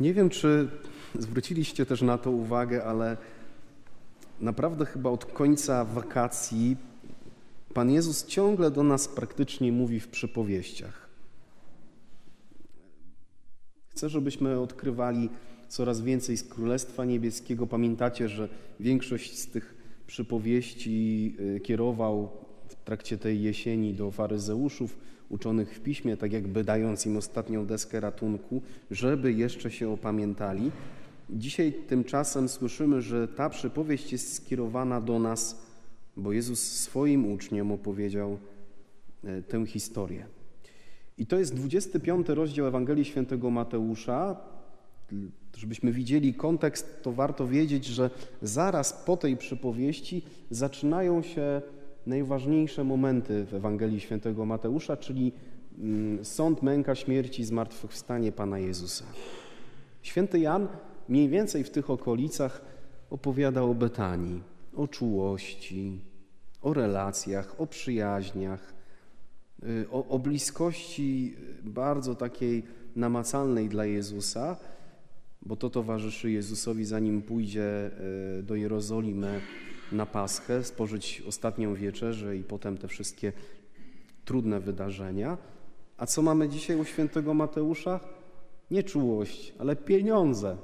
Nie wiem, czy zwróciliście też na to uwagę, ale naprawdę chyba od końca wakacji Pan Jezus ciągle do nas praktycznie mówi w przypowieściach. Chcę, żebyśmy odkrywali coraz więcej z Królestwa Niebieskiego. Pamiętacie, że większość z tych przypowieści y, kierował trakcie tej jesieni do faryzeuszów uczonych w piśmie, tak jakby dając im ostatnią deskę ratunku, żeby jeszcze się opamiętali. Dzisiaj tymczasem słyszymy, że ta przypowieść jest skierowana do nas, bo Jezus swoim uczniom opowiedział e, tę historię. I to jest 25 rozdział Ewangelii Świętego Mateusza. Żebyśmy widzieli kontekst, to warto wiedzieć, że zaraz po tej przypowieści zaczynają się najważniejsze momenty w Ewangelii Świętego Mateusza, czyli mm, sąd, męka, śmierci, zmartwychwstanie Pana Jezusa. Święty Jan mniej więcej w tych okolicach opowiada o Betanii, o czułości, o relacjach, o przyjaźniach, y, o, o bliskości bardzo takiej namacalnej dla Jezusa, bo to towarzyszy Jezusowi, zanim pójdzie y, do Jerozolimy na Paschę, spożyć ostatnią wieczerzę i potem te wszystkie trudne wydarzenia. A co mamy dzisiaj u świętego Mateusza? Nie czułość, ale pieniądze.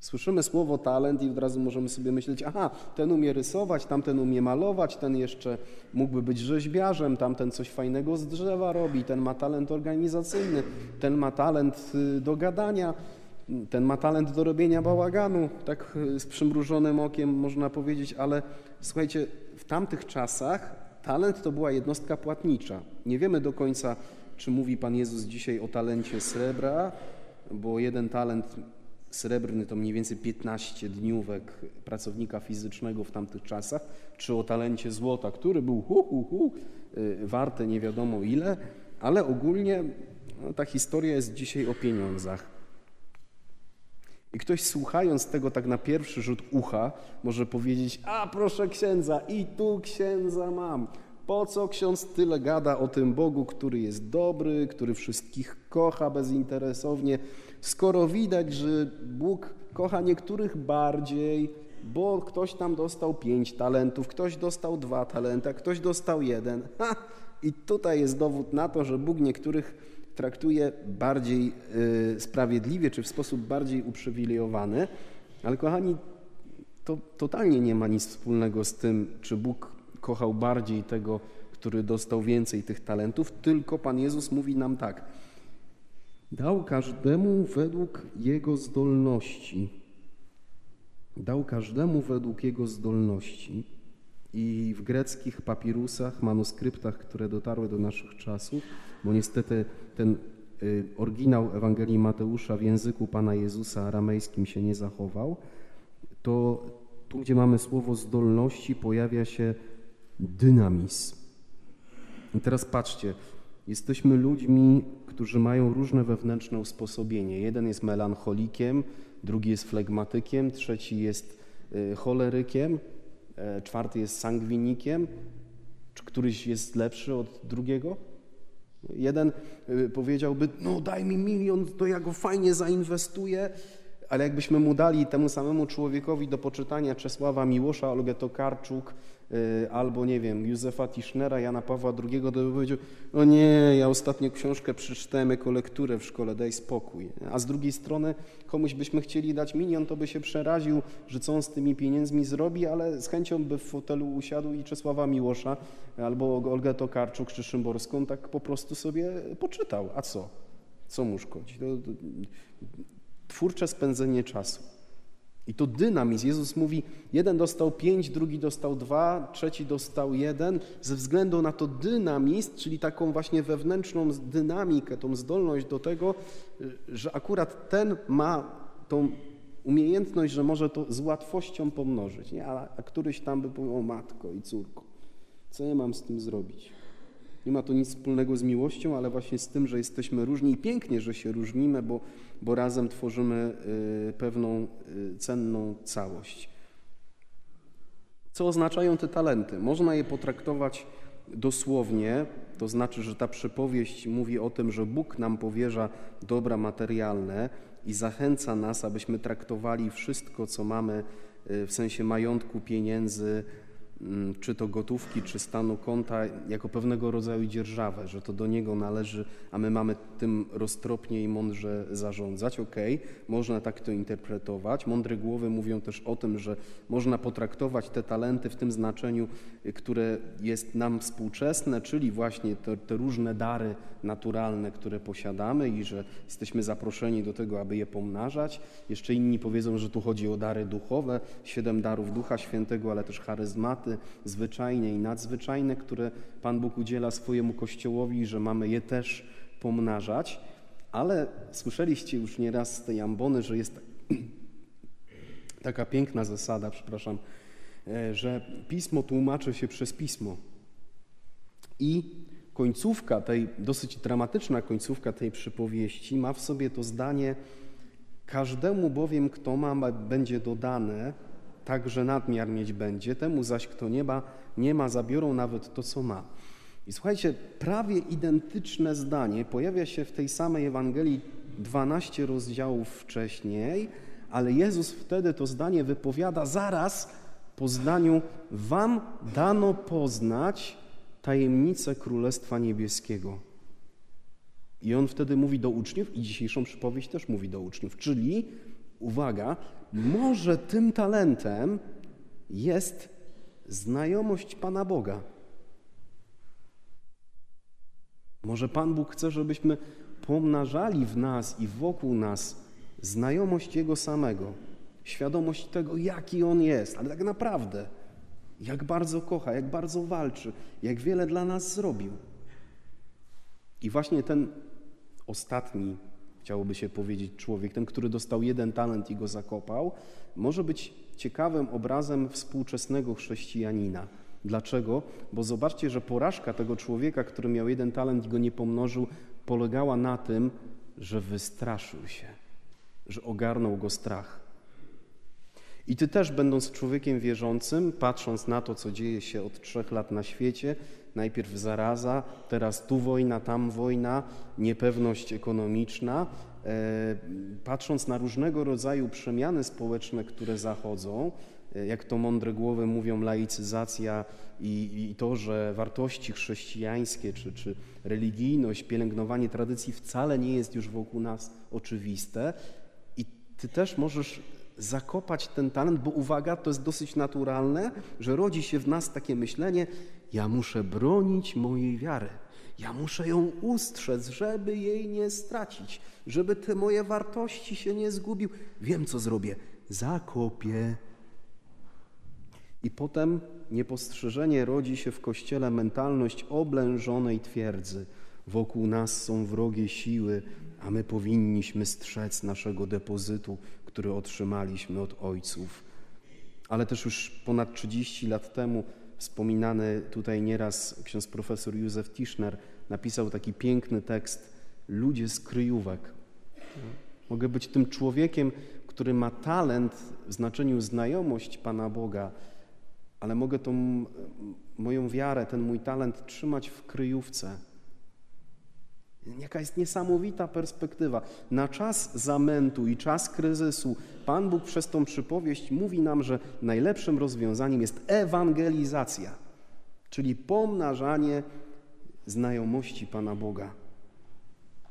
Słyszymy słowo talent i od razu możemy sobie myśleć, aha, ten umie rysować, tamten umie malować, ten jeszcze mógłby być rzeźbiarzem, tamten coś fajnego z drzewa robi, ten ma talent organizacyjny, ten ma talent y, do gadania, ten ma talent do robienia bałaganu, tak y, z przymrużonym okiem można powiedzieć, ale słuchajcie, w tamtych czasach talent to była jednostka płatnicza. Nie wiemy do końca, czy mówi Pan Jezus dzisiaj o talencie srebra, bo jeden talent srebrny to mniej więcej 15 dniówek pracownika fizycznego w tamtych czasach, czy o talencie złota, który był hu, hu, hu, y, warte nie wiadomo ile, ale ogólnie no, ta historia jest dzisiaj o pieniądzach. I ktoś słuchając tego tak na pierwszy rzut ucha może powiedzieć, a proszę księdza, i tu księdza mam. Po co ksiądz tyle gada o tym Bogu, który jest dobry, który wszystkich kocha bezinteresownie, skoro widać, że Bóg kocha niektórych bardziej, bo ktoś tam dostał pięć talentów, ktoś dostał dwa talenty, ktoś dostał jeden. Ha! I tutaj jest dowód na to, że Bóg niektórych traktuje bardziej y, sprawiedliwie, czy w sposób bardziej uprzywilejowany. Ale kochani, to totalnie nie ma nic wspólnego z tym, czy Bóg kochał bardziej tego, który dostał więcej tych talentów, tylko Pan Jezus mówi nam tak. Dał każdemu według jego zdolności. Dał każdemu według jego zdolności. I w greckich papirusach, manuskryptach, które dotarły do naszych czasów, bo niestety ten y, oryginał Ewangelii Mateusza w języku Pana Jezusa aramejskim się nie zachował, to tu, gdzie mamy słowo zdolności, pojawia się dynamizm. I teraz patrzcie, jesteśmy ludźmi, którzy mają różne wewnętrzne usposobienie. Jeden jest melancholikiem, drugi jest flegmatykiem, trzeci jest y, cholerykiem, czwarty jest sangwinikiem. Czy któryś jest lepszy od drugiego? Jeden y, powiedziałby, no daj mi milion, to ja go fajnie zainwestuję, ale jakbyśmy mu dali temu samemu człowiekowi do poczytania Czesława Miłosza, Olgę Tokarczuk, Y, albo nie wiem, Józefa Tischnera, Jana Pawła II, to by powiedział, no nie, ja ostatnio książkę przeczytałem jako lekturę w szkole, daj spokój. A z drugiej strony komuś byśmy chcieli dać milion, to by się przeraził, że co on z tymi pieniędzmi zrobi, ale z chęcią by w fotelu usiadł i Czesława Miłosza albo Olgę Tokarczuk czy Szymborską tak po prostu sobie poczytał. A co? Co mu szkodzi? To, to, twórcze spędzenie czasu. I to dynamizm. Jezus mówi, jeden dostał pięć, drugi dostał dwa, trzeci dostał jeden. Ze względu na to dynamizm, czyli taką właśnie wewnętrzną dynamikę, tą zdolność do tego, że akurat ten ma tą umiejętność, że może to z łatwością pomnożyć. Nie? A, któryś tam by powiedział, matko i córko, co ja mam z tym zrobić? Nie ma to nic wspólnego z miłością, ale właśnie z tym, że jesteśmy różni i pięknie, że się różnimy, bo, bo razem tworzymy y, pewną y, cenną całość. Co oznaczają te talenty? Można je potraktować dosłownie, to znaczy, że ta przypowieść mówi o tym, że Bóg nam powierza dobra materialne i zachęca nas, abyśmy traktowali wszystko, co mamy y, w sensie majątku, pieniędzy, czy to gotówki, czy stanu konta, jako pewnego rodzaju dzierżawę, że to do niego należy, a my mamy tym roztropnie i mądrze zarządzać. Okej, okay, można tak to interpretować. Mądre głowy mówią też o tym, że można potraktować te talenty w tym znaczeniu, które jest nam współczesne, czyli właśnie te, te różne dary naturalne, które posiadamy i że jesteśmy zaproszeni do tego, aby je pomnażać. Jeszcze inni powiedzą, że tu chodzi o dary duchowe, siedem darów Ducha Świętego, ale też charyzmaty, zwyczajne i nadzwyczajne, które Pan Bóg udziela swojemu Kościołowi, że mamy je też pomnażać. Ale słyszeliście już nieraz z tej ambony, że jest taka piękna zasada, przepraszam, e, że pismo tłumaczy się przez pismo. I końcówka tej, dosyć dramatyczna końcówka tej przypowieści ma w sobie to zdanie: Każdemu bowiem, kto ma, będzie dodane, także nadmiar mieć będzie, temu zaś, kto nie ma, nie ma, zabiorą nawet to, co ma. I słuchajcie, prawie identyczne zdanie pojawia się w tej samej Ewangelii 12 rozdziałów wcześniej, ale Jezus wtedy to zdanie wypowiada zaraz po zdaniu Wam dano poznać tajemnicę Królestwa Niebieskiego. I on wtedy mówi do uczniów, i dzisiejszą przypowieść też mówi do uczniów, czyli, uwaga, może tym talentem jest znajomość Pana Boga. Może Pan Bóg chce, żebyśmy pomnażali w nas i wokół nas znajomość Jego samego, świadomość tego, jaki On jest, ale tak naprawdę, jak bardzo kocha, jak bardzo walczy, jak wiele dla nas zrobił. I właśnie ten ostatni chciałoby się powiedzieć, człowiek, ten, który dostał jeden talent i go zakopał, może być ciekawym obrazem współczesnego chrześcijanina. Dlaczego? Bo zobaczcie, że porażka tego człowieka, który miał jeden talent i go nie pomnożył, polegała na tym, że wystraszył się, że ogarnął go strach. I ty też, będąc człowiekiem wierzącym, patrząc na to, co dzieje się od trzech lat na świecie, najpierw zaraza, teraz tu wojna, tam wojna, niepewność ekonomiczna, e, patrząc na różnego rodzaju przemiany społeczne, które zachodzą, e, jak to mądre głowy mówią, laicyzacja i, i to, że wartości chrześcijańskie czy, czy religijność, pielęgnowanie tradycji wcale nie jest już wokół nas oczywiste. I ty też możesz zakopać ten talent, bo uwaga, to jest dosyć naturalne, że rodzi się w nas takie myślenie: ja muszę bronić mojej wiary. Ja muszę ją ustrzec, żeby jej nie stracić, żeby te moje wartości się nie zgubił. Wiem, co zrobię. Zakopię. I potem niepostrzeżenie rodzi się w kościele mentalność oblężonej twierdzy. Wokół nas są wrogie siły, a my powinniśmy strzec naszego depozytu, który otrzymaliśmy od ojców. Ale też już ponad 30 lat temu wspominany tutaj nieraz ksiądz profesor Józef Tischner napisał taki piękny tekst Ludzie z kryjówek. Mogę być tym człowiekiem, który ma talent w znaczeniu znajomość Pana Boga, ale mogę tą moją wiarę, ten mój talent trzymać w kryjówce Jaka jest niesamowita perspektywa. Na czas zamętu i czas kryzysu Pan Bóg przez tą przypowieść mówi nam, że najlepszym rozwiązaniem jest ewangelizacja, czyli pomnażanie znajomości Pana Boga.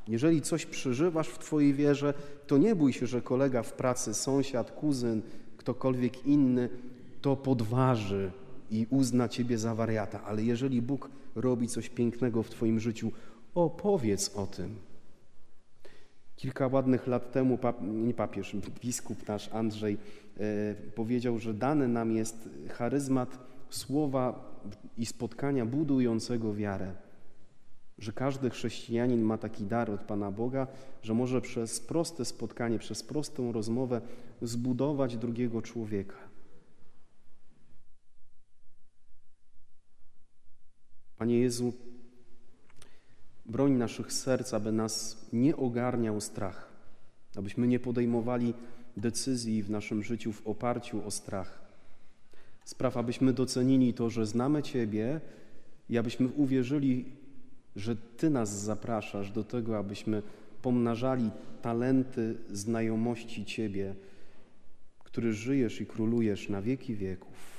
Jeżeli coś przeżywasz w Twojej wierze, to nie bój się, że kolega w pracy, sąsiad, kuzyn, ktokolwiek inny to podważy i uzna Ciebie za wariata. Ale jeżeli Bóg robi coś pięknego w Twoim życiu, Opowiedz o tym. Kilka ładnych lat temu, pap, nie papież, biskup nasz Andrzej e, powiedział, że dany nam jest charyzmat słowa i spotkania budującego wiarę. Że każdy chrześcijanin ma taki dar od Pana Boga, że może przez proste spotkanie, przez prostą rozmowę zbudować drugiego człowieka. Panie Jezu, Broń naszych serc, aby nas nie ogarniał strach, abyśmy nie podejmowali decyzji w naszym życiu w oparciu o strach. Spraw, abyśmy docenili to, że znamy Ciebie i abyśmy uwierzyli, że Ty nas zapraszasz do tego, abyśmy pomnażali talenty znajomości Ciebie, który żyjesz i królujesz na wieki wieków.